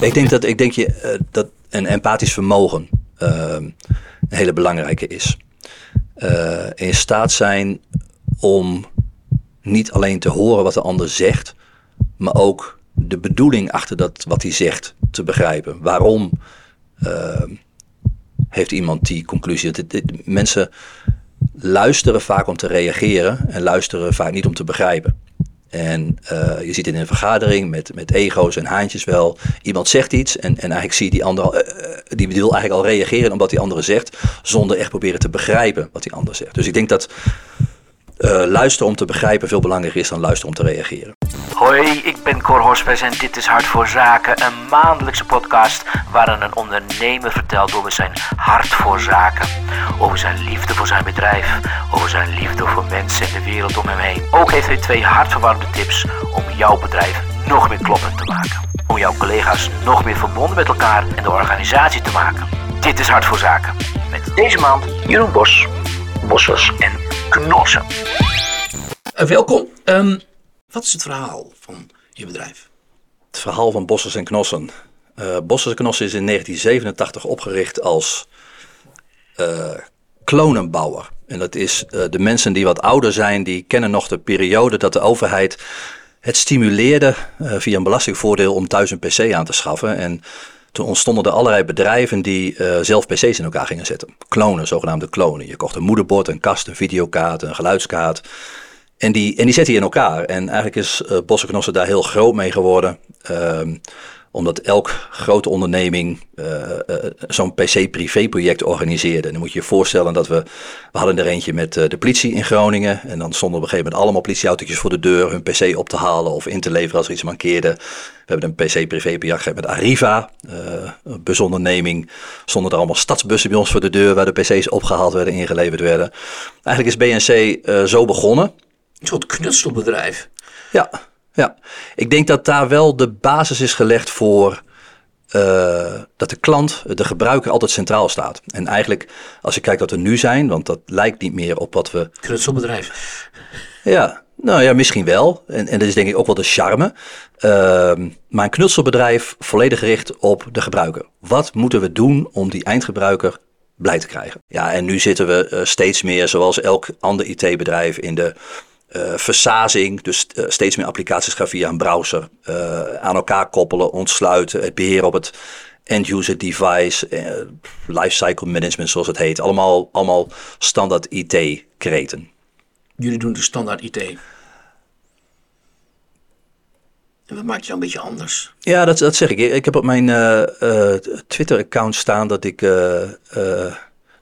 Ik denk dat, ik denk je, eh, dat een empathisch vermogen uh, een hele belangrijke is. Uh, in staat zijn om niet alleen te horen wat de ander zegt, maar ook de bedoeling achter dat wat hij zegt te begrijpen. Waarom uh, heeft iemand die conclusie? Dit, mensen luisteren vaak om te reageren en luisteren vaak niet om te begrijpen. En uh, je ziet in een vergadering met, met ego's en haantjes wel. Iemand zegt iets en, en eigenlijk zie je die ander, uh, die wil eigenlijk al reageren op wat die andere zegt. Zonder echt proberen te begrijpen wat die ander zegt. Dus ik denk dat uh, luisteren om te begrijpen veel belangrijker is dan luisteren om te reageren. Hoi, ik ben Cor Hospes en dit is Hart voor Zaken, een maandelijkse podcast waarin een ondernemer vertelt over zijn hart voor zaken, over zijn liefde voor zijn bedrijf, over zijn liefde voor mensen en de wereld om hem heen. Ook heeft hij twee hartverwarmde tips om jouw bedrijf nog meer kloppend te maken, om jouw collega's nog meer verbonden met elkaar en de organisatie te maken. Dit is Hart voor Zaken met deze maand Jeroen Bos, Bossers en Knossen. Uh, welkom. Um, wat is het verhaal van je bedrijf? Het verhaal van Bossers en Knossen. Uh, Bossers en Knossen is in 1987 opgericht als uh, klonenbouwer. En dat is uh, de mensen die wat ouder zijn, die kennen nog de periode dat de overheid het stimuleerde via een belastingvoordeel om thuis een PC aan te schaffen. En toen ontstonden er allerlei bedrijven die uh, zelf PC's in elkaar gingen zetten. Klonen, zogenaamde klonen. Je kocht een moederbord, een kast, een videokaart, een geluidskaart. En die, en die zette je in elkaar. En eigenlijk is uh, Bossenknossen daar heel groot mee geworden. Um, omdat elk grote onderneming uh, uh, zo'n PC-privé-project organiseerde. En dan moet je je voorstellen dat we... We hadden er eentje met uh, de politie in Groningen. En dan stonden op een gegeven moment allemaal politieautootjes voor de deur... hun PC op te halen of in te leveren als er iets mankeerde. We hebben een PC-privé-project met Arriva. een busonderneming. Stonden er allemaal stadsbussen bij ons voor de deur... waar de PC's opgehaald werden, ingeleverd werden. Eigenlijk is BNC zo begonnen. Een soort knutselbedrijf. Ja, ja, ik denk dat daar wel de basis is gelegd voor uh, dat de klant, de gebruiker, altijd centraal staat. En eigenlijk, als je kijkt wat we nu zijn, want dat lijkt niet meer op wat we. Knutselbedrijf. Ja, nou ja, misschien wel. En, en dat is denk ik ook wel de charme. Uh, maar een knutselbedrijf volledig gericht op de gebruiker. Wat moeten we doen om die eindgebruiker blij te krijgen? Ja, en nu zitten we uh, steeds meer, zoals elk ander IT-bedrijf, in de uh, versazing. Dus uh, steeds meer applicaties gaan via een browser uh, aan elkaar koppelen, ontsluiten, het beheer op het end-user device, lifecycle management zoals het heet. Allemaal, allemaal standaard IT-kreten. Jullie doen de standaard IT. En wat maakt je een beetje anders? Ja, dat, dat zeg ik. Ik heb op mijn Twitter-account staan dat ik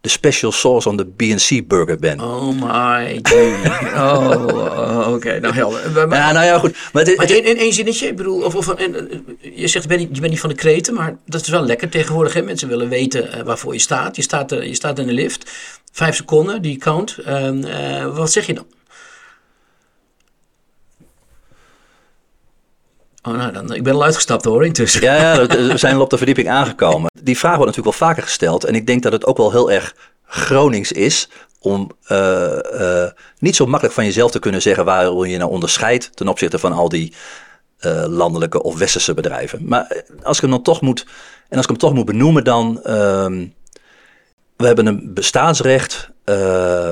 de special sauce on de BNC burger ben. Oh my god. Oh, oké. Okay. Nou, helder. Ja, nou ja, goed. Maar, dit, maar in, in één zinnetje, ik bedoel, of, of in, je zegt, je bent, niet, je bent niet van de kreten, maar dat is wel lekker tegenwoordig. Hè? Mensen willen weten uh, waarvoor je staat. Je staat, je staat in de lift. Vijf seconden, die count. Uh, wat zeg je dan? Oh, nou, dan, ik ben al uitgestapt hoor, intussen. Ja, ja, we zijn al op de verdieping aangekomen. Die vraag wordt natuurlijk wel vaker gesteld. En ik denk dat het ook wel heel erg Gronings is om uh, uh, niet zo makkelijk van jezelf te kunnen zeggen waar je nou onderscheidt ten opzichte van al die uh, landelijke of westerse bedrijven. Maar als ik hem dan toch moet, en als ik hem toch moet benoemen, dan. We hebben een bestaansrecht uh,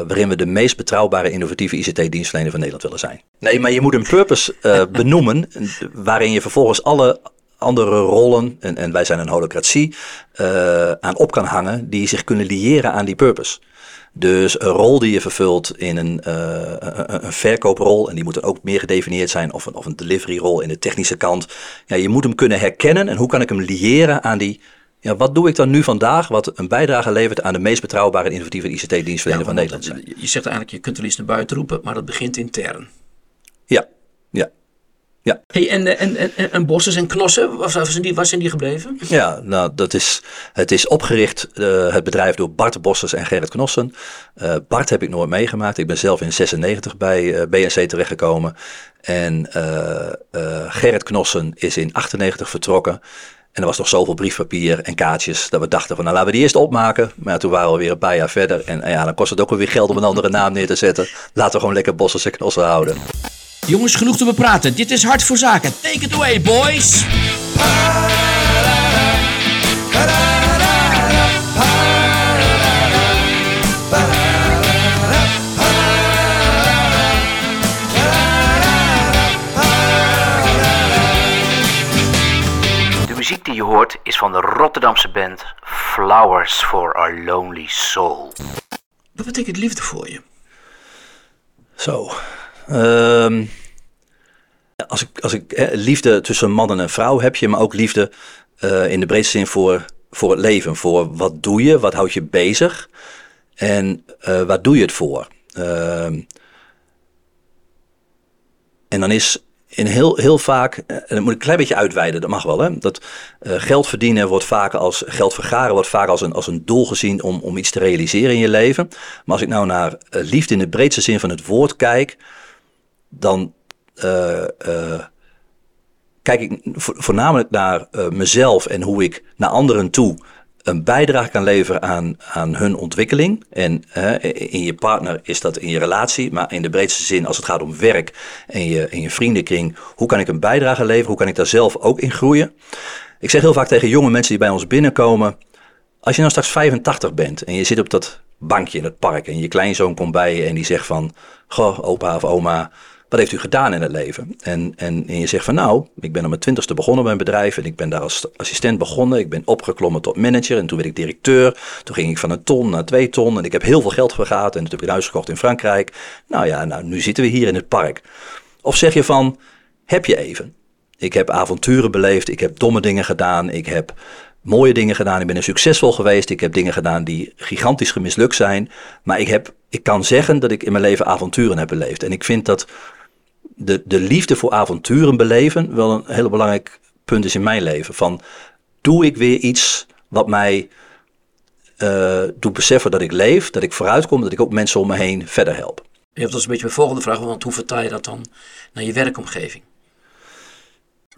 waarin we de meest betrouwbare innovatieve ICT-dienstverlener van Nederland willen zijn. Nee, maar je moet een purpose uh, benoemen waarin je vervolgens alle andere rollen, en, en wij zijn een holocratie, uh, aan op kan hangen die zich kunnen liëren aan die purpose. Dus een rol die je vervult in een, een, een, verkooprol, en die moet dan ook meer gedefinieerd zijn, of een, of een deliveryrol in de technische kant. Ja, je moet hem kunnen herkennen en hoe kan ik hem liëren aan die ja, wat doe ik dan nu vandaag wat een bijdrage levert aan de meest betrouwbare en innovatieve ICT-dienstverlener ja, van Nederland zijn? Je zegt eigenlijk, je kunt er iets naar buiten roepen, maar dat begint intern. Ja, ja. Ja. Hey, en, en, en, en Bosses en Knossen, waar zijn, die, waar zijn die gebleven? Ja, nou, dat is, het is opgericht, uh, het bedrijf door Bart Bosses en Gerrit Knossen. Uh, Bart heb ik nooit meegemaakt. Ik ben zelf in 96 bij uh, BNC terechtgekomen. En Gerrit Knossen is in 98 vertrokken. En er was nog zoveel briefpapier en kaartjes dat we dachten van nou laten we die eerst opmaken. Maar ja, toen waren we alweer een paar jaar verder. En, en ja, dan kost het ook weer geld om een andere naam neer te zetten. Laten we gewoon lekker bossen en knossen houden. Jongens, genoeg te bepraten. Dit is Hart voor Zaken. Take it away, boys! Die je hoort is van de Rotterdamse band Flowers for Our Lonely Soul. Wat betekent liefde voor je? Zo. Ehm, als ik, als ik hè, liefde tussen man en een vrouw heb je, maar ook liefde eh, in de breedste zin voor, voor het leven. Voor wat doe je, wat houdt je bezig en uh, waar doe je het voor? Ehm, en dan is in heel, heel vaak, en dat moet ik een klein beetje uitweiden, dat mag wel, hè? dat uh, geld verdienen wordt vaak als, geld vergaren wordt vaak als een, als een doel gezien om, om iets te realiseren in je leven. Maar als ik nou naar uh, liefde in de breedste zin van het woord kijk, dan kijk ik voornamelijk naar mezelf en hoe ik naar anderen toe een bijdrage kan leveren aan, aan hun ontwikkeling. En in je partner is dat in je relatie, maar in de breedste zin als het gaat om werk en je, en je vriendenkring. Hoe kan ik een bijdrage leveren? Hoe kan ik daar zelf ook in groeien? Ik zeg heel vaak tegen jonge mensen die bij ons binnenkomen. Als je nou straks 85 bent en je zit op dat bankje in het park en je kleinzoon komt bij je en die zegt van, goh, opa of oma, wat heeft u gedaan in het leven? En, en, en je zegt van nou, ik ben op mijn twintigste begonnen bij een bedrijf en ik ben daar als assistent begonnen. Ik ben opgeklommen tot manager en toen werd ik directeur. Toen ging ik van een ton naar twee ton en ik heb heel veel geld vergaat en toen heb ik een huis gekocht in Frankrijk. Nou ja, nou, nu zitten we hier in het park. Of zeg je van, heb je even? Ik heb avonturen beleefd, ik heb domme dingen gedaan, ik heb mooie dingen gedaan. Ik ben er succesvol geweest. Ik heb dingen gedaan die gigantisch gemislukt zijn. Maar ik, heb, ik kan zeggen dat ik in mijn leven avonturen heb beleefd. En ik vind dat de, de liefde voor avonturen beleven wel een heel belangrijk punt is in mijn leven. Van doe ik weer iets wat mij uh, doet beseffen dat ik leef, dat ik vooruitkom, dat ik ook mensen om me heen verder help. Je hebt dus een beetje mijn volgende vraag, want hoe vertaal je dat dan naar je werkomgeving?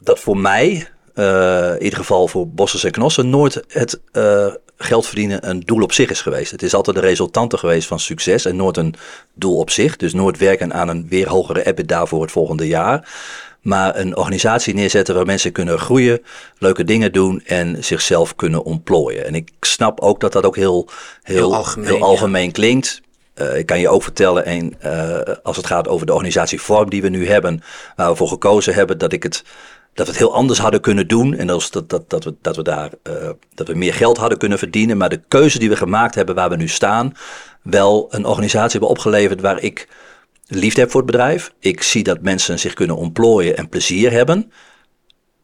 Dat voor mij, uh, in ieder geval voor Bossers en Knossen, nooit het uh, geld verdienen een doel op zich is geweest. Het is altijd de resultante geweest van succes en nooit een doel op zich. Dus nooit werken aan een weer hogere EBITDA voor het volgende jaar. Maar een organisatie neerzetten waar mensen kunnen groeien, leuke dingen doen en zichzelf kunnen ontplooien. En ik snap ook dat dat ook heel, heel, heel algemeen, heel algemeen ja. klinkt. Uh, ik kan je ook vertellen, en, uh, als het gaat over de organisatievorm die we nu hebben, waar we voor gekozen hebben, dat ik het dat we het heel anders hadden kunnen doen. En dat, dat, dat, dat, we, dat, we daar, uh, dat we meer geld hadden kunnen verdienen. Maar de keuze die we gemaakt hebben waar we nu staan, wel een organisatie hebben opgeleverd waar ik liefde heb voor het bedrijf. Ik zie dat mensen zich kunnen ontplooien en plezier hebben.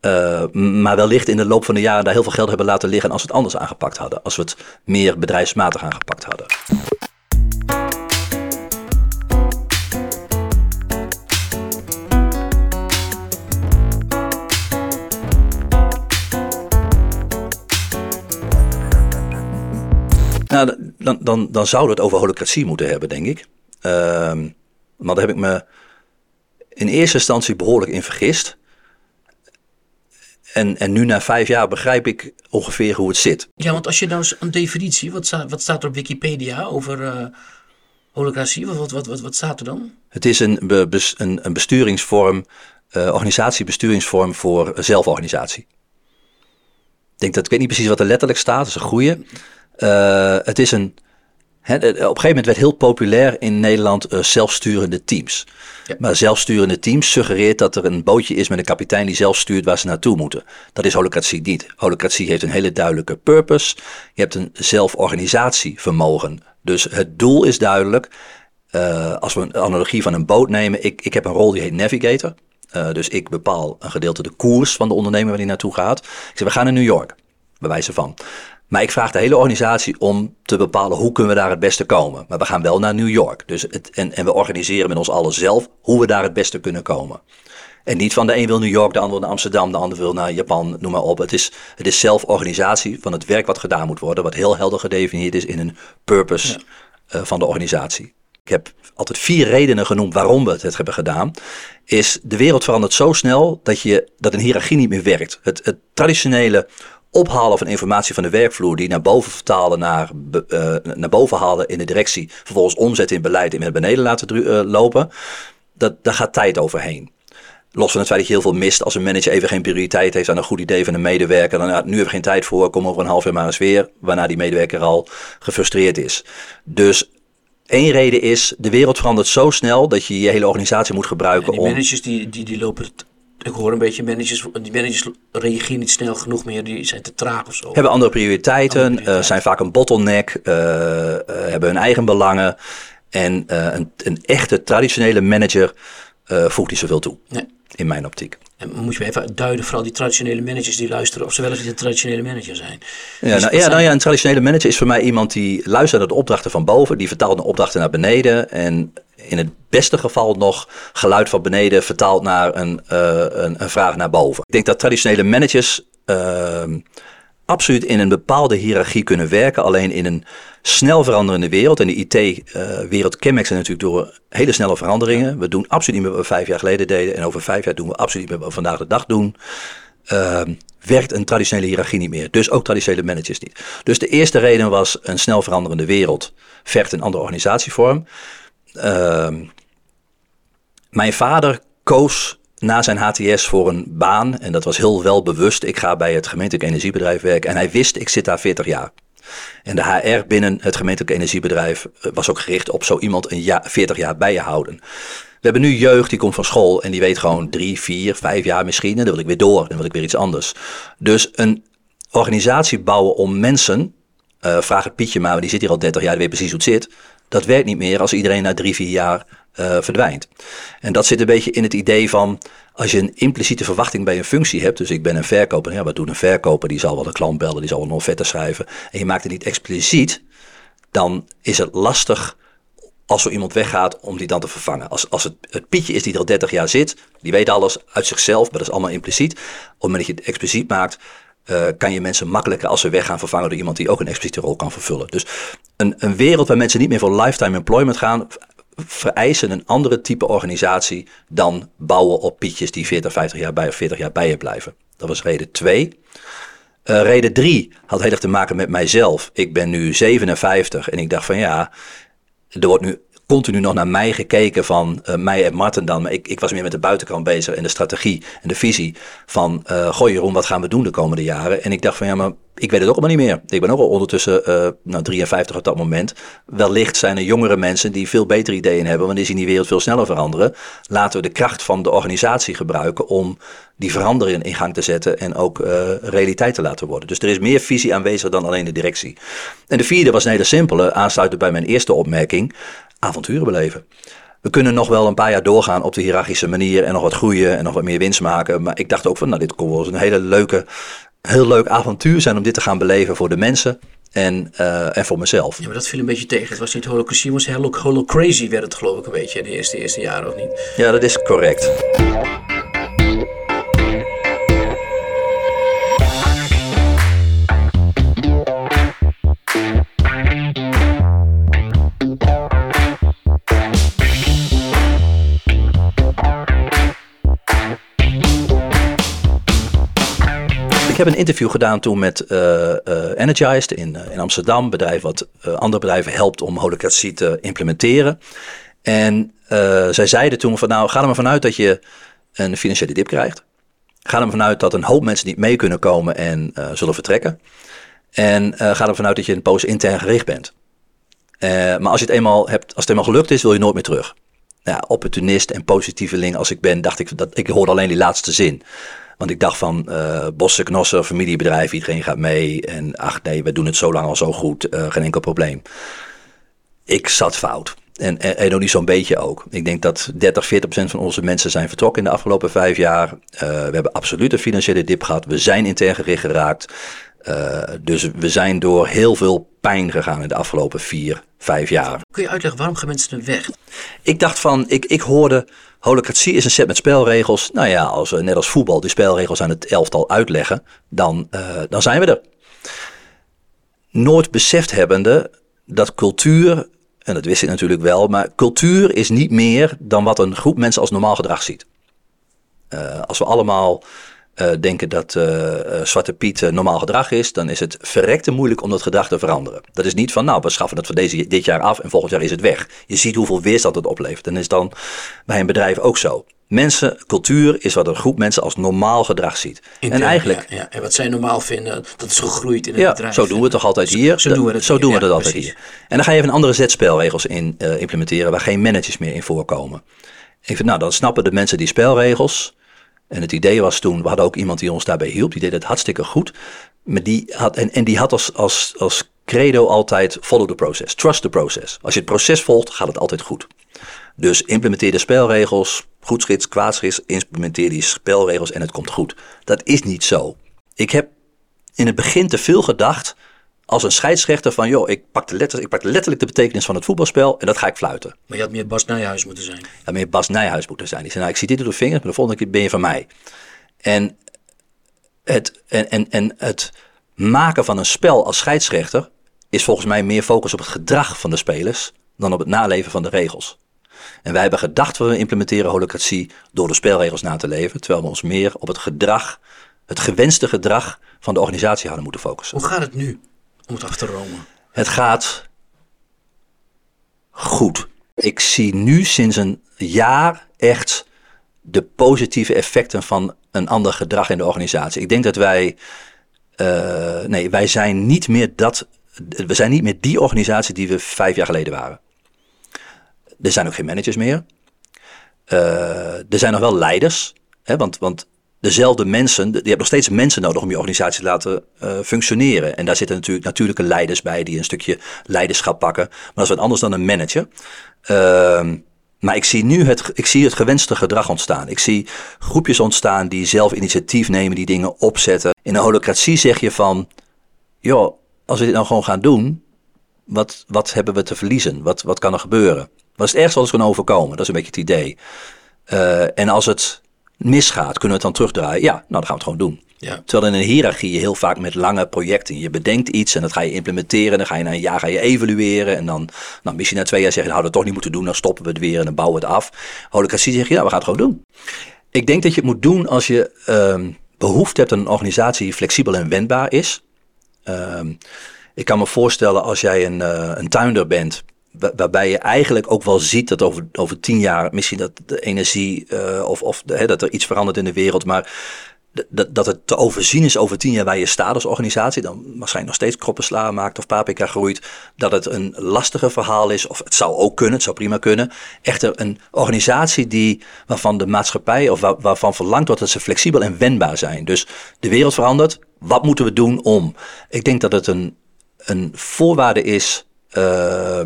Uh, maar wellicht in de loop van de jaren daar heel veel geld hebben laten liggen als we het anders aangepakt hadden. Als we het meer bedrijfsmatig aangepakt hadden. Nou, dan, dan, dan zouden we het over holocratie moeten hebben, denk ik. Maar daar heb ik me in eerste instantie behoorlijk in vergist. En, en nu na vijf jaar begrijp ik ongeveer hoe het zit. Ja, want als je nou een definitie, wat, sta, wat staat er op Wikipedia over uh, holocratie? Wat, wat, wat, wat staat er dan? Het is een, be, een, een besturingsvorm, uh, organisatiebesturingsvorm voor zelforganisatie. Ik denk dat ik weet niet precies wat er letterlijk staat, dat is een goede. Uh, het is een. He, op een gegeven moment werd heel populair in Nederland uh, zelfsturende teams. Ja. Maar zelfsturende teams suggereert dat er een bootje is met een kapitein die zelf stuurt waar ze naartoe moeten. Dat is holocratie niet. Holocratie heeft een hele duidelijke purpose. Je hebt een zelforganisatievermogen. Dus het doel is duidelijk. Uh, als we een analogie van een boot nemen, ik, ik heb een rol die heet navigator. Uh, dus ik bepaal een gedeelte de koers van de ondernemer waar die naartoe gaat. Ik zeg, we gaan naar New York, bij wijze van. Maar ik vraag de hele organisatie om te bepalen hoe kunnen we daar het beste komen. Maar we gaan wel naar New York. Dus het, en, en we organiseren met ons allen zelf hoe we daar het beste kunnen komen. En niet van de een wil New York, de ander wil naar Amsterdam, de ander wil naar Japan, noem maar op. Het is, het is zelforganisatie van het werk wat gedaan moet worden, wat heel helder gedefinieerd is in een purpose ja. uh, van de organisatie. Ik heb altijd vier redenen genoemd waarom we het hebben gedaan. Is de wereld verandert zo snel dat, je, dat een hiërarchie niet meer werkt. Het, het traditionele ophalen van informatie van de werkvloer, die naar boven vertalen, naar, uh, naar boven halen in de directie, vervolgens omzetten in beleid en met beneden laten uh, lopen, dat, daar gaat tijd overheen. Los van het feit dat je heel veel mist als een manager even geen prioriteit heeft aan een goed idee van een medewerker. Dan ja, nu hebben we geen tijd voor, kom over een half jaar maar eens weer. Waarna die medewerker al gefrustreerd is. Dus één reden is, de wereld verandert zo snel dat je je hele organisatie moet gebruiken. Die managers die, die, die lopen Ik hoor een beetje managers, die managers reageren niet snel genoeg meer, die zijn te traag of zo. Hebben andere prioriteiten, Andere prioriteiten. eh, zijn vaak een bottleneck, eh, eh, hebben hun eigen belangen. En een, een echte traditionele manager voegt niet zoveel toe, Nee. in mijn optiek. En moet je me even duiden, vooral die traditionele managers die luisteren, of ze wel eens niet een traditionele manager zijn. Ja, Dus nou, ja, nou ja, een traditionele manager is voor mij iemand die luistert naar de opdrachten van boven, die vertaalt de opdrachten naar beneden en in het beste geval nog geluid van beneden vertaalt naar een, eh, een, een vraag naar boven. Ik denk dat traditionele managers ehm, absoluut in een bepaalde hiërarchie kunnen werken, alleen in een snel veranderende wereld. En de IT-wereld kenmerkt zich natuurlijk door hele snelle veranderingen. We doen absoluut niet meer wat we vijf jaar geleden deden en over vijf jaar doen we absoluut niet meer wat we vandaag de dag doen ehm, werkt een traditionele hiërarchie niet meer. Dus ook traditionele managers niet. Dus de eerste reden was een snel veranderende wereld vergt een andere organisatievorm. Ehm, mijn vader koos na zijn HTS voor een baan en dat was heel wel bewust. Ik ga bij het gemeentelijk energiebedrijf werken en hij wist ik zit daar 40 jaar. En de HR binnen het gemeentelijk energiebedrijf eh, was ook gericht op zo iemand een jaar, 40 jaar bij je houden. We hebben nu jeugd die komt van school en die weet gewoon drie, vier, vijf jaar misschien. En dan wil ik weer door en dan wil ik weer iets anders. Dus een organisatie bouwen om mensen, eh, vraag het Pietje maar die zit hier al 30 jaar, die weet precies hoe het zit. Dat werkt niet meer als iedereen na drie, vier jaar eh, verdwijnt. En dat zit een beetje in het idee van, als je een impliciete verwachting bij een functie hebt, dus ik ben een verkoper, ja, wat doet een verkoper? Die zal wel de klant bellen, die zal wel een offerte schrijven. En je maakt het niet expliciet, dan is het lastig als zo iemand weggaat om die dan te vervangen. Als, als het, Pietje is die er al 30 jaar zit, die weet alles uit zichzelf, maar dat is allemaal impliciet. Op het moment dat je het expliciet maakt, eh, kan je mensen makkelijker als ze weggaan vervangen door iemand die ook een expliciete rol kan vervullen. Dus een, een wereld waar mensen niet meer voor lifetime employment gaan, vereisen een andere type organisatie dan bouwen op Pietjes die 40, 50 jaar bij of 40 jaar bij je blijven. Dat was reden 2. Eh, reden 3 had heel erg te maken met mijzelf. Ik ben nu 57 en ik dacht van ja, er wordt nu continu nog naar mij gekeken van eh, mij en Martin dan. Maar ik, ik was meer met de buitenkant bezig en de strategie en de visie van... eh goh Jeroen, wat gaan we doen de komende jaren? En ik dacht van ja, maar ik weet het ook allemaal niet meer. Ik ben ook al ondertussen eh nou, 53 op dat moment. Wellicht zijn er jongere mensen die veel betere ideeën hebben... want die zien die wereld veel sneller veranderen. Laten we de kracht van de organisatie gebruiken om die verandering in gang te zetten... en ook realiteit te laten worden. Dus er is meer visie aanwezig dan alleen de directie. En de vierde was een hele simpele, aansluitend bij mijn eerste opmerking avonturen beleven. We kunnen nog wel een paar jaar doorgaan op de hiërarchische manier en nog wat groeien en nog wat meer winst maken. Maar ik dacht ook van, nou, dit kon wel eens een hele leuke, heel leuk avontuur zijn om dit te gaan beleven voor de mensen en, eh, en voor mezelf. Ja, maar dat viel een beetje tegen. Het was niet Holocracy, het was Holo Crazy werd het geloof ik een beetje de eerste, eerste jaren of niet. Ja, dat is correct. Ik heb een interview gedaan toen met eh, eh, Energized in, eh, in Amsterdam. Een bedrijf wat andere bedrijven helpt om holocratie te implementeren. En zij zeiden toen van nou, ga er maar vanuit dat je een financiële dip krijgt. Ga er maar vanuit dat een hoop mensen niet mee kunnen komen en zullen vertrekken. En ga er vanuit dat je een poos intern gericht bent. Maar als, je het eenmaal hebt, als het eenmaal gelukt is, wil je nooit meer terug. Ja, opportunist en positieveling als ik ben, dacht ik dat ik hoorde alleen die laatste zin. Want ik dacht van uh, bossen, familiebedrijf, iedereen gaat mee. En ach nee, we doen het zo lang al zo goed, uh, geen enkel probleem. Ik zat fout. En, en, en niet zo'n beetje ook. Ik denk dat 30, 40 procent van onze mensen zijn vertrokken in de afgelopen vijf jaar. Uh, we hebben absoluut een financiële dip gehad. We zijn intern gericht geraakt. Uh, dus we zijn door heel veel pijn gegaan in de afgelopen vier, vijf jaar. Kun je uitleggen waarom gaan mensen weg? Ik dacht van, ik, ik hoorde, holocratie is een set met spelregels. Nou ja, als we net als voetbal die spelregels aan het elftal uitleggen, dan, uh, dan zijn we er. Nooit beseft hebbende dat cultuur, en dat wist ik natuurlijk wel, maar cultuur is niet meer dan wat een groep mensen als normaal gedrag ziet. Uh, als we allemaal uh, denken dat uh, Zwarte Piet normaal gedrag is, dan is het verrekte moeilijk om dat gedrag te veranderen. Dat is niet van, nou, we schaffen dat voor deze, dit jaar af en volgend jaar is het weg. Je ziet hoeveel weerstand het oplevert. En is dan bij een bedrijf ook zo. Mensen, cultuur is wat een groep mensen als normaal gedrag ziet. En eigenlijk. Ja, ja, En wat zij normaal vinden, dat is gegroeid in het ja, bedrijf. Zo doen we het toch altijd hier? Zo, zo doen we het, zo doen we dat ja, altijd precies. hier. En dan ga je even een andere set spelregels in implementeren waar geen managers meer in voorkomen. Ik vind, nou, dan snappen de mensen die spelregels. En het idee was toen, we hadden ook iemand die ons daarbij hielp, die deed het hartstikke goed. Maar die had, en, die had als, als, als credo altijd follow the process, trust the process. Als je het proces volgt, gaat het altijd goed. Dus implementeer de spelregels, goed schits, kwaad schits, implementeer die spelregels en het komt goed. Dat is niet zo. Ik heb in het begin te veel gedacht als een scheidsrechter van, joh, ik pak, de letter, ik pak letterlijk de betekenis van het voetbalspel en dat ga ik fluiten. Maar je had meer Bas Nijhuis moeten zijn. Ja, meer Bas Nijhuis moeten zijn. Die zei, nou, ik zie dit door de vingers, maar de volgende keer ben je van mij. En het, en, en, en het maken van een spel als scheidsrechter is volgens mij meer focus op het gedrag van de spelers dan op het naleven van de regels. En wij hebben gedacht, we implementeren holocratie door de spelregels na te leven, terwijl we ons meer op het gedrag, het gewenste gedrag van de organisatie hadden moeten focussen. Hoe gaat het nu om het af te romen? Het gaat goed. Ik zie nu sinds een jaar echt de positieve effecten van een ander gedrag in de organisatie. Ik denk dat wij, uh, nee, wij zijn niet meer dat, we zijn niet meer die organisatie die we vijf jaar geleden waren. Er zijn ook geen managers meer. Uh, er zijn nog wel leiders, hè, want, want dezelfde mensen, je hebt nog steeds mensen nodig om je organisatie te laten uh, functioneren. En daar zitten natuurlijk natuurlijke leiders bij die een stukje leiderschap pakken. Maar dat is wat anders dan een manager. Uh, maar ik zie nu het, ik zie het gewenste gedrag ontstaan. Ik zie groepjes ontstaan die zelf initiatief nemen, die dingen opzetten. In een holocratie zeg je van, joh, als we dit nou gewoon gaan doen, wat, wat hebben we te verliezen? Wat, wat kan er gebeuren? Wat is het ergste wat ons kan overkomen? Dat is een beetje het idee. Uh, en als het misgaat, kunnen we het dan terugdraaien? Ja, nou dan gaan we het gewoon doen. Ja. Terwijl in een hiërarchie je heel vaak met lange projecten, je bedenkt iets en dat ga je implementeren. Dan ga je na een jaar ga je evalueren en dan, nou, misschien na twee jaar zeggen, nou, dat toch niet moeten doen, dan stoppen we het weer en dan bouwen we het af. Holocratie zeg je, ja, we gaan het gewoon doen. Ik denk dat je het moet doen als je uh, behoefte hebt aan een organisatie die flexibel en wendbaar is. Uh, ik kan me voorstellen als jij een, uh, een tuinder bent waarbij je eigenlijk ook wel ziet dat over, over tien jaar misschien dat de energie uh, of, of hè, dat er iets verandert in de wereld, maar dat, het te overzien is over tien jaar waar je staat als organisatie, dan waarschijnlijk nog steeds kroppen sla maakt of paprika groeit, dat het een lastiger verhaal is, of het zou ook kunnen, het zou prima kunnen. Echter een organisatie die, waarvan de maatschappij of waar, waarvan verlangt wordt dat ze flexibel en wendbaar zijn. Dus de wereld verandert, wat moeten we doen om? Ik denk dat het een, een voorwaarde is uh,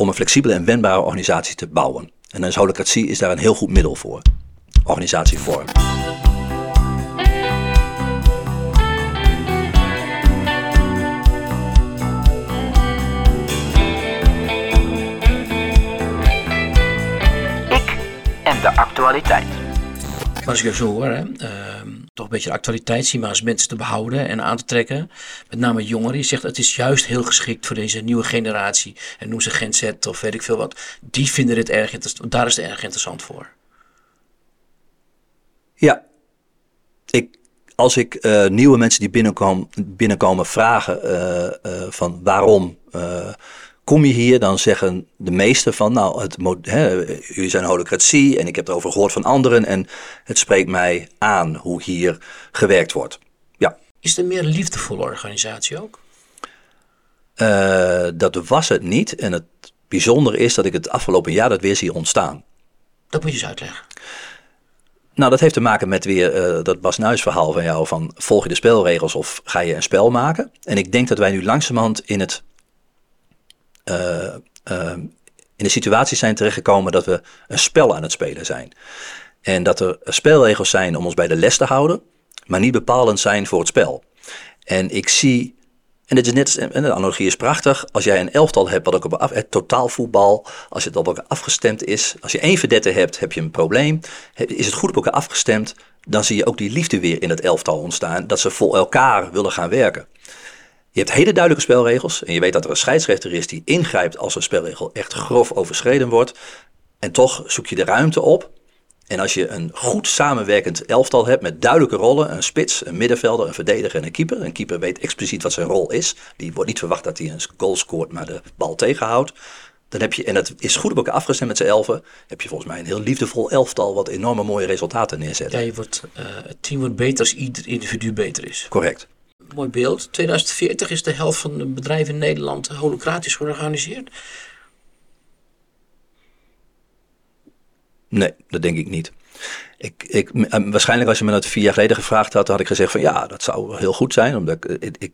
om een flexibele en wendbare organisatie te bouwen. En is holocratie is daar een heel goed middel voor. Organisatievorm. Ik en de actualiteit. Maar als ik je zo hoor, hè, uh, toch een beetje de actualiteit zien, maar als mensen te behouden en aan te trekken. Met name jongeren. Je zegt het is juist heel geschikt voor deze nieuwe generatie. En noem ze Gen Z of weet ik veel wat. Die vinden dit erg interessant. Daar is het erg interessant voor. Ja. Ik, als ik uh, nieuwe mensen die binnenkomen, binnenkomen vragen uh, uh, van waarom kom je hier, dan zeggen de meesten van, nou, het, hè, jullie zijn holocratie en ik heb erover gehoord van anderen en het spreekt mij aan hoe hier gewerkt wordt. Ja. Is het een meer liefdevolle organisatie ook? Uh, dat was het niet en het bijzondere is dat ik het afgelopen jaar dat weer zie ontstaan. Dat moet je eens uitleggen. Nou, dat heeft te maken met weer uh, dat Bas Nuis verhaal van jou van volg je de spelregels of ga je een spel maken? En ik denk dat wij nu langzamerhand in het in de situatie zijn terechtgekomen dat we een spel aan het spelen zijn. En dat er spelregels zijn om ons bij de les te houden, maar niet bepalend zijn voor het spel. En ik zie, en dit is net, de analogie is prachtig, als jij een elftal hebt wat ook op het totaalvoetbal, als het op elkaar afgestemd is, als je één verdette hebt, heb je een probleem. Is het goed op elkaar afgestemd, dan zie je ook die liefde weer in het elftal ontstaan, dat ze voor elkaar willen gaan werken. Je hebt hele duidelijke spelregels en je weet dat er een scheidsrechter is die ingrijpt als een spelregel echt grof overschreden wordt. En toch zoek je de ruimte op. En als je een goed samenwerkend elftal hebt met duidelijke rollen, een spits, een middenvelder, een verdediger en een keeper. Een keeper weet expliciet wat zijn rol is. Die wordt niet verwacht dat hij een goal scoort, maar de bal tegenhoudt. Dan heb je, en het is goed op elkaar afgestemd met z'n elfen, heb je volgens mij een heel liefdevol elftal wat enorme mooie resultaten neerzet. Ja, je wordt, uh, het team wordt beter als ieder individu beter is. Correct mooi beeld. 2040 is de helft van de bedrijven in Nederland holocratisch georganiseerd. Nee, dat denk ik niet. Ik, ik, eh, waarschijnlijk als je me dat vier jaar geleden gevraagd had, had ik gezegd van ja, dat zou heel goed zijn. Omdat ik, ik, ik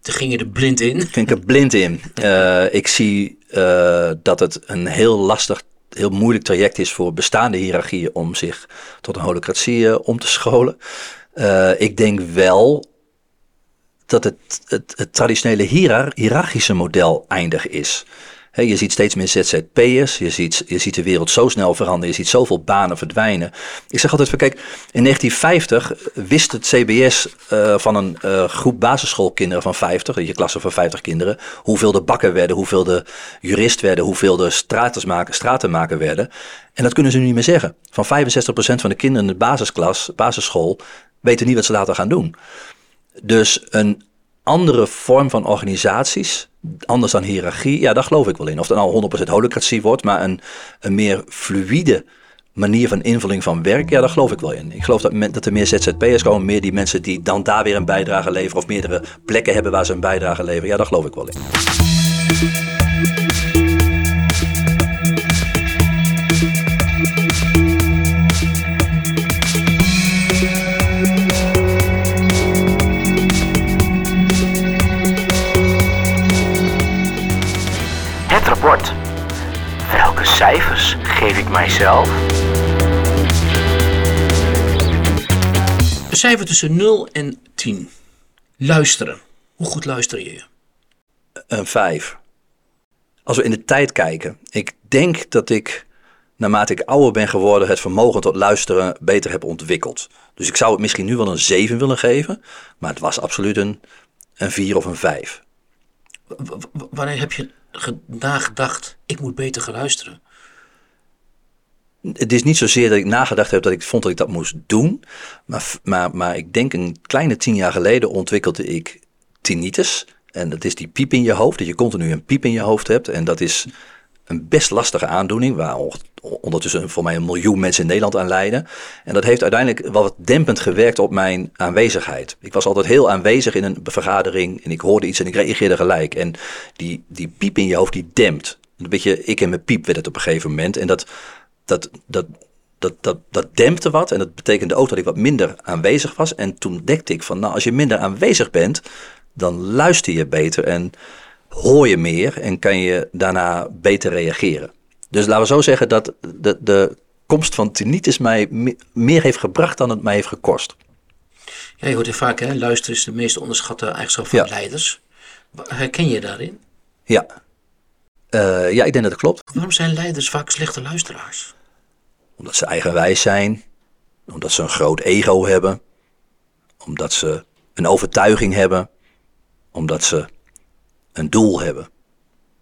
Toen ging je er blind in. ging er blind in. Eh, ik zie eh, dat het een heel lastig, heel moeilijk traject is voor bestaande hiërarchieën om zich tot een holocratie eh, om te scholen. Eh, ik denk wel dat het, het, het traditionele hiërar- hiërarchische model eindig is. Je ziet steeds meer ZZP'ers, je ziet, je ziet de wereld zo snel veranderen, je ziet zoveel banen verdwijnen. Ik zeg altijd van kijk, in 1950 wist het CBS eh, van een eh, groep basisschoolkinderen van 50, je klasse van 50 kinderen, hoeveel de bakker werden, hoeveel de jurist werden, hoeveel de stratenmaker, stratenmaker werden. En dat kunnen ze nu niet meer zeggen. Van 65% van de kinderen in de basisklas, basisschool, weten niet wat ze later gaan doen. Dus een andere vorm van organisaties, anders dan hiërarchie, ja, daar geloof ik wel in. Of het nou 100% holocratie wordt, maar een, een meer fluïde manier van invulling van werk, ja, daar geloof ik wel in. Ik geloof dat, dat er meer ZZP'ers komen, meer die mensen die dan daar weer een bijdrage leveren, of meerdere plekken hebben waar ze een bijdrage leveren, ja, daar geloof ik wel in. Welke cijfers geef ik mijzelf? Een cijfer tussen 0 en 10. Luisteren. Hoe goed luister je? Een vijf. Als we in de tijd kijken, ik denk dat ik, naarmate ik ouder ben geworden, het vermogen tot luisteren beter heb ontwikkeld. Dus ik zou het misschien nu wel een zeven willen geven, maar het was absoluut een, een vier of een vijf. W- w- wanneer heb je nagedacht, ik moet beter gaan luisteren? Het is niet zozeer dat ik nagedacht heb dat ik vond dat ik dat moest doen, maar, maar, maar ik denk een kleine tien jaar geleden ontwikkelde ik tinnitus. En dat is die piep in je hoofd, dat je continu een piep in je hoofd hebt. En dat is een best lastige aandoening, waar on- ondertussen voor mij een miljoen mensen in Nederland aan lijden. En dat heeft uiteindelijk wel wat dempend gewerkt op mijn aanwezigheid. Ik was altijd heel aanwezig in een vergadering en ik hoorde iets en ik reageerde gelijk. En die, die piep in je hoofd, die dempt. Een beetje ik en mijn piep werd het op een gegeven moment. En dat, dat, dat, dat, dat, dat dempte wat en dat betekende ook dat ik wat minder aanwezig was. En toen dekte ik van, nou als je minder aanwezig bent, dan luister je beter en hoor je meer en kan je daarna beter reageren. Dus laten we zo zeggen dat de, de komst van tinnitus mij me- meer heeft gebracht dan het mij heeft gekost. Ja, je hoort heel vaak, hè, luisteren is de meest onderschatte eigenschap van Ja. leiders. Herken je daarin? Ja. Eh, ja, ik denk dat het klopt. Waarom zijn leiders vaak slechte luisteraars? Omdat ze eigenwijs zijn, omdat ze een groot ego hebben, omdat ze een overtuiging hebben, omdat ze een doel hebben.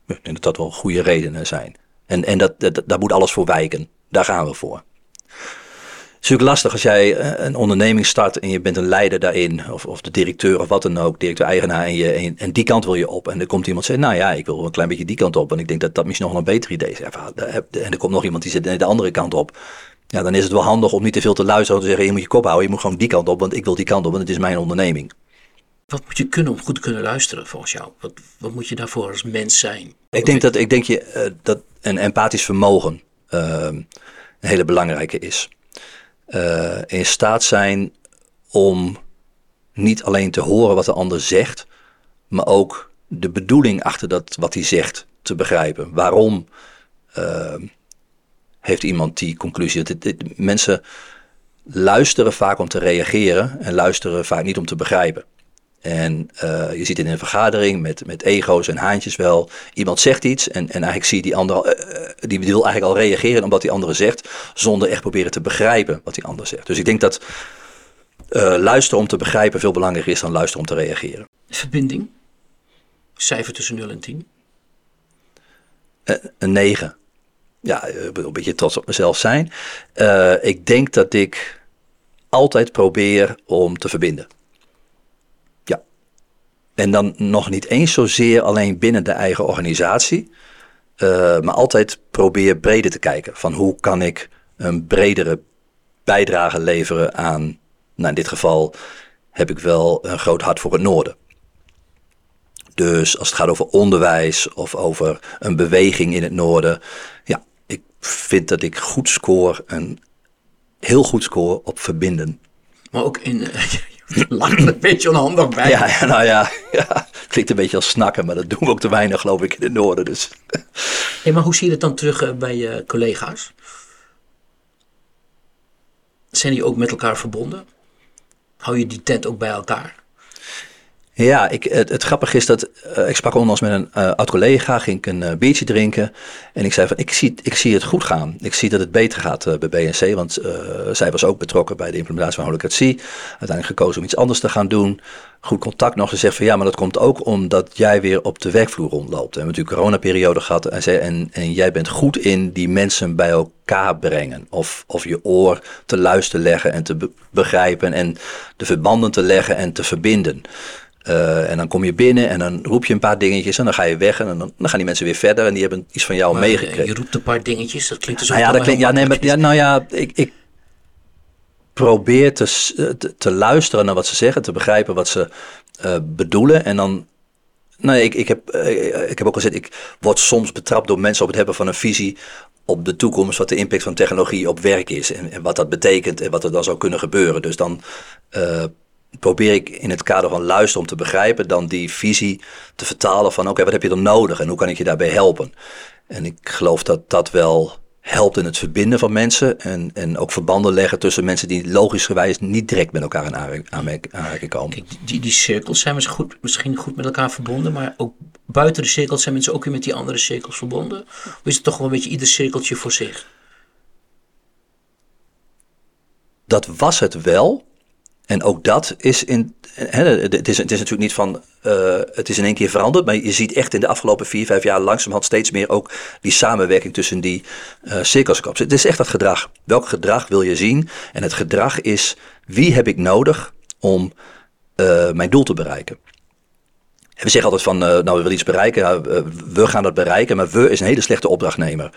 Ik denk dat dat wel goede redenen zijn. En, en dat, dat, daar moet alles voor wijken. Daar gaan we voor. Het is natuurlijk lastig als jij eh, een onderneming start en je bent een leider daarin, of, of de directeur of wat dan ook, directeur-eigenaar, en, je, en, en die kant wil je op. En er komt iemand zeggen, nou ja, ik wil een klein beetje die kant op. En ik denk dat dat misschien nog een beter idee is. En er komt nog iemand die zit de andere kant op. Ja, dan is het wel handig om niet te veel te luisteren en te zeggen, je moet je kop houden, je moet gewoon die kant op, want ik wil die kant op, want het is mijn onderneming. Wat moet je kunnen om goed te kunnen luisteren volgens jou? Wat, wat moet je daarvoor als mens zijn? Ik denk dat, ik denk je, eh, dat een empathisch vermogen eh, een hele belangrijke is. Eh, in staat zijn om niet alleen te horen wat de ander zegt, maar ook de bedoeling achter dat wat hij zegt te begrijpen. Waarom eh, heeft iemand die conclusie? Dat mensen luisteren vaak om te reageren en luisteren vaak niet om te begrijpen. En eh, je ziet in een vergadering met, met ego's en haantjes wel. Iemand zegt iets en, en eigenlijk zie je die ander, al- eh, eh, die wil eigenlijk al reageren op wat die andere zegt, zonder echt proberen te begrijpen wat die ander zegt. Dus ik denk dat luisteren om te begrijpen veel belangrijker is dan luisteren om te reageren. Verbinding? Cijfer tussen 0 en 10. Eh, een 9. Ja, een beetje trots op mezelf zijn. Ik denk dat ik altijd probeer om te verbinden. En dan nog niet eens zozeer alleen binnen de eigen organisatie, eh, maar altijd probeer breder te kijken. Van hoe kan ik een bredere bijdrage leveren aan, nou in dit geval heb ik wel een groot hart voor het noorden. Dus als het gaat over onderwijs of over een beweging in het noorden. Ja, ik vind dat ik goed scoor een heel goed scoren op verbinden. Maar ook in... lacht er een beetje onhandig bij. Ja, ja, nou ja, ja, klinkt een beetje als snakken, maar dat doen we ook te weinig, geloof ik, in het noorden. Dus. Hey, maar hoe zie je dat dan terug eh, bij je collega's? Zijn die ook met elkaar verbonden? Hou je die tent ook bij elkaar? Ja, ik, het, het grappige is dat eh, ik sprak onlangs met een eh, oud collega, ging ik een eh, biertje drinken en ik zei van ik zie, ik zie het goed gaan. Ik zie dat het beter gaat bij BNC, want zij was ook betrokken bij de implementatie van holocratie. Uiteindelijk gekozen om iets anders te gaan doen. Goed contact nog. Ze zegt van ja, maar dat komt ook omdat jij weer op de werkvloer rondloopt. We hebben natuurlijk coronaperiode gehad en, en, en jij bent goed in die mensen bij elkaar brengen. Of, of je oor te luisteren leggen en te be- begrijpen en de verbanden te leggen en te verbinden. Uh, en dan kom je binnen en dan roep je een paar dingetjes en dan ga je weg en dan, dan gaan die mensen weer verder en die hebben iets van jou Maar, eh, meegekregen. Je roept een paar dingetjes, dat klinkt dus Nou ja, dat klinkt, ja, nee, maar, ja, nou ja, ik, ik probeer te, eh, te, te luisteren naar wat ze zeggen, te begrijpen wat ze eh, bedoelen. En dan, nou, ik, ik, heb, eh, ik heb ook gezegd, ik word soms betrapt door mensen op het hebben van een visie op de toekomst, wat de impact van technologie op werk is en, en wat dat betekent en wat er dan zou kunnen gebeuren. Dus dan eh, probeer ik in het kader van luisteren om te begrijpen, dan die visie te vertalen van oké, wat heb je dan nodig en hoe kan ik je daarbij helpen? En ik geloof dat dat wel helpt in het verbinden van mensen en, en ook verbanden leggen tussen mensen die logischgewijs niet direct met elkaar in aanraking- komen. Kijk, die, die cirkels zijn misschien goed, misschien goed met elkaar verbonden, maar ook buiten de cirkels zijn mensen ook weer met die andere cirkels verbonden? Of is het toch wel een beetje ieder cirkeltje voor zich? dat was het wel. En ook dat is in. Hè, het, is, het is natuurlijk niet van. eh, het is in één keer veranderd. Maar je ziet echt in de afgelopen vier, vijf jaar langzamerhand steeds meer ook die samenwerking tussen die komen. Het is echt dat gedrag. Welk gedrag wil je zien? En het gedrag is: wie heb ik nodig om eh, mijn doel te bereiken? En we zeggen altijd van, nou we willen iets bereiken, we gaan dat bereiken, maar we is een hele slechte opdrachtnemer.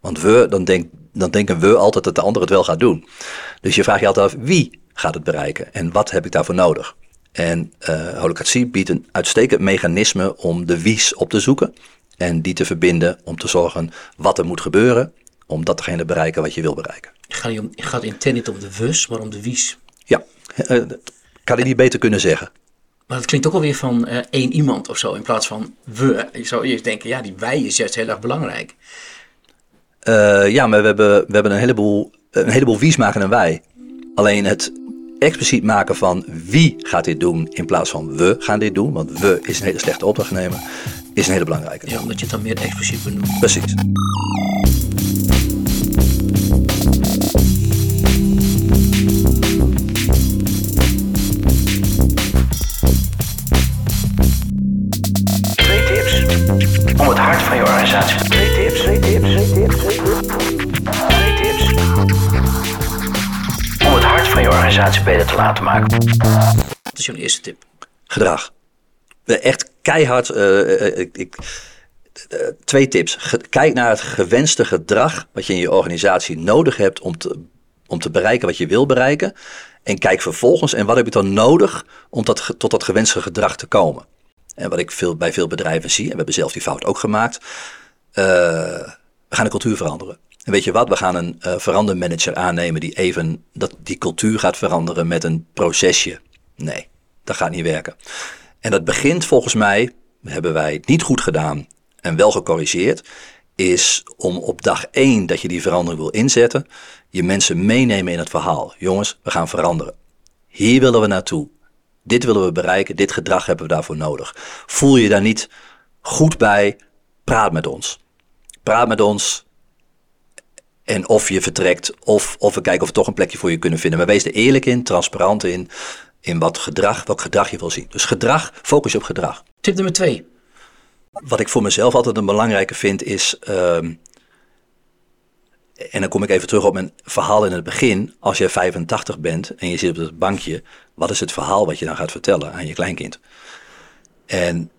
Want we, dan, denk, dan denken we altijd dat de ander het wel gaat doen. Dus je vraagt je altijd af, wie gaat het bereiken en wat heb ik daarvoor nodig? En eh holocratie biedt een uitstekend mechanisme om de wie's op te zoeken en die te verbinden om te zorgen wat er moet gebeuren om datgene te bereiken wat je wil bereiken. Het gaat, om, gaat in ten niet om de wus, maar om de wies. Ja, eh, kan ik niet beter kunnen zeggen. Maar dat klinkt ook alweer van één iemand of zo, in plaats van we. Je zou eerst denken, ja, die wij is juist heel erg belangrijk. Ja, maar we hebben, we hebben een heleboel, een heleboel wie's maken en wij. Alleen het expliciet maken van wie gaat dit doen in plaats van we gaan dit doen, want we is een hele slechte opdrachtnemer, is een hele belangrijke. Ja, omdat je het dan meer expliciet benoemt. Precies. Beter te laten maken. Dat is jouw eerste tip. Gedrag. Echt keihard. eh, eh, ik, ik, eh, twee tips. Ge- kijk naar het gewenste gedrag wat je in je organisatie nodig hebt om te, om te bereiken wat je wil bereiken. En kijk vervolgens, en wat heb je dan nodig om dat, tot dat gewenste gedrag te komen? En wat ik veel, bij veel bedrijven zie, en we hebben zelf die fout ook gemaakt, eh, we gaan de cultuur veranderen. En weet je wat, we gaan een eh verandermanager aannemen die even dat, die cultuur gaat veranderen met een procesje. Nee, dat gaat niet werken. En dat begint volgens mij, hebben wij niet goed gedaan en wel gecorrigeerd, is om op dag één dat je die verandering wil inzetten, je mensen meenemen in het verhaal. Jongens, we gaan veranderen. Hier willen we naartoe. Dit willen we bereiken, dit gedrag hebben we daarvoor nodig. Voel je daar niet goed bij, praat met ons. Praat met ons en of je vertrekt, of, of we kijken of we toch een plekje voor je kunnen vinden. Maar wees er eerlijk in, transparant in, in wat gedrag, welk gedrag je wil zien. Dus gedrag, focus je op gedrag. Tip nummer twee. Wat ik voor mezelf altijd een belangrijke vind is, ehm, en dan kom ik even terug op mijn verhaal in het begin. Als je 85 bent en je zit op het bankje, wat is het verhaal wat je dan gaat vertellen aan je kleinkind? En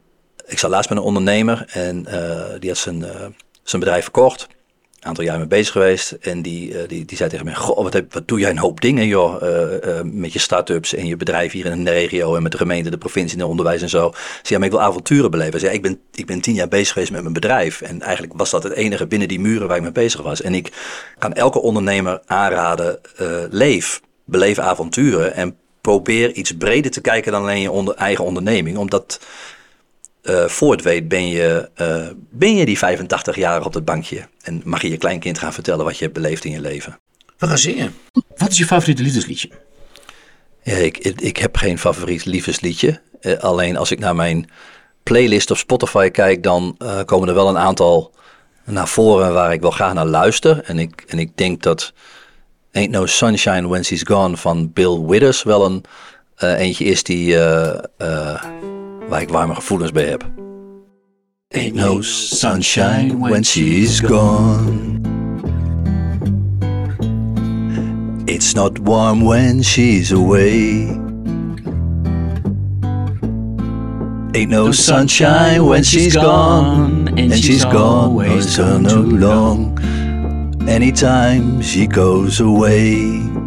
ik zat laatst met een ondernemer en eh, die had zijn, eh, zijn bedrijf verkocht. Aantal jaar mee bezig geweest. En die, eh, die, die zei tegen mij, goh, wat, heb, wat doe jij een hoop dingen joh, eh, eh, met je start-ups en je bedrijf hier in de regio en met de gemeente, de provincie en het onderwijs en zo. Ze zei, ja, maar ik wil avonturen beleven. Ze zei, ik ben, ik ben tien jaar bezig geweest met mijn bedrijf. En eigenlijk was dat het enige binnen die muren waar ik mee bezig was. En ik kan elke ondernemer aanraden, leef, beleef avonturen en probeer iets breder te kijken dan alleen je onder, eigen onderneming. Omdat uh, voor het weet ben je, uh, ben je die 85 jaar op het bankje. En mag je je kleinkind gaan vertellen wat je hebt beleefd in je leven. We gaan zingen. Wat is je favoriete liefdesliedje? Ja, ik, ik, heb geen favoriet liefdesliedje. Uh, alleen als ik naar mijn playlist op Spotify kijk, dan komen er wel een aantal naar voren waar ik wel graag naar luister. En ik, en ik denk dat Ain't No Sunshine When She's Gone van Bill Withers wel een eentje is die waar ik warme gevoelens bij heb. Ain't no sunshine when she's gone. It's not warm when she's away. Ain't no sunshine when she's gone, and she's gone so no long. Anytime she goes away.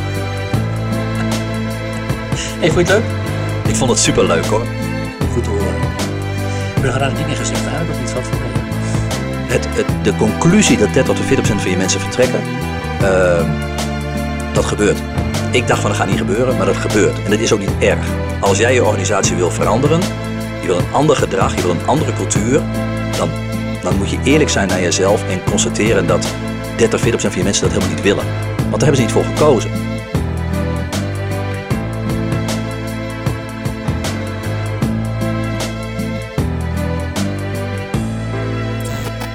Hey, vond je het leuk? Ik vond het super leuk hoor. Goed te horen. Rare dingen gezegd? Daar heb ik niet van van het, het, De conclusie dat 30 tot 40% van je mensen vertrekken, uh, dat gebeurt. Ik dacht van dat gaat niet gebeuren, maar dat gebeurt. En het is ook niet erg. Als jij je organisatie wil veranderen, je wil een ander gedrag, je wil een andere cultuur, dan, dan moet je eerlijk zijn naar jezelf en constateren dat 30, 40% van je mensen dat helemaal niet willen. Want daar hebben ze niet voor gekozen.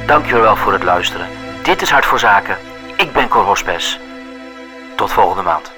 Dankjewel voor het luisteren. Dit is Hart voor Zaken. Ik ben Cor Hospes. Tot volgende maand.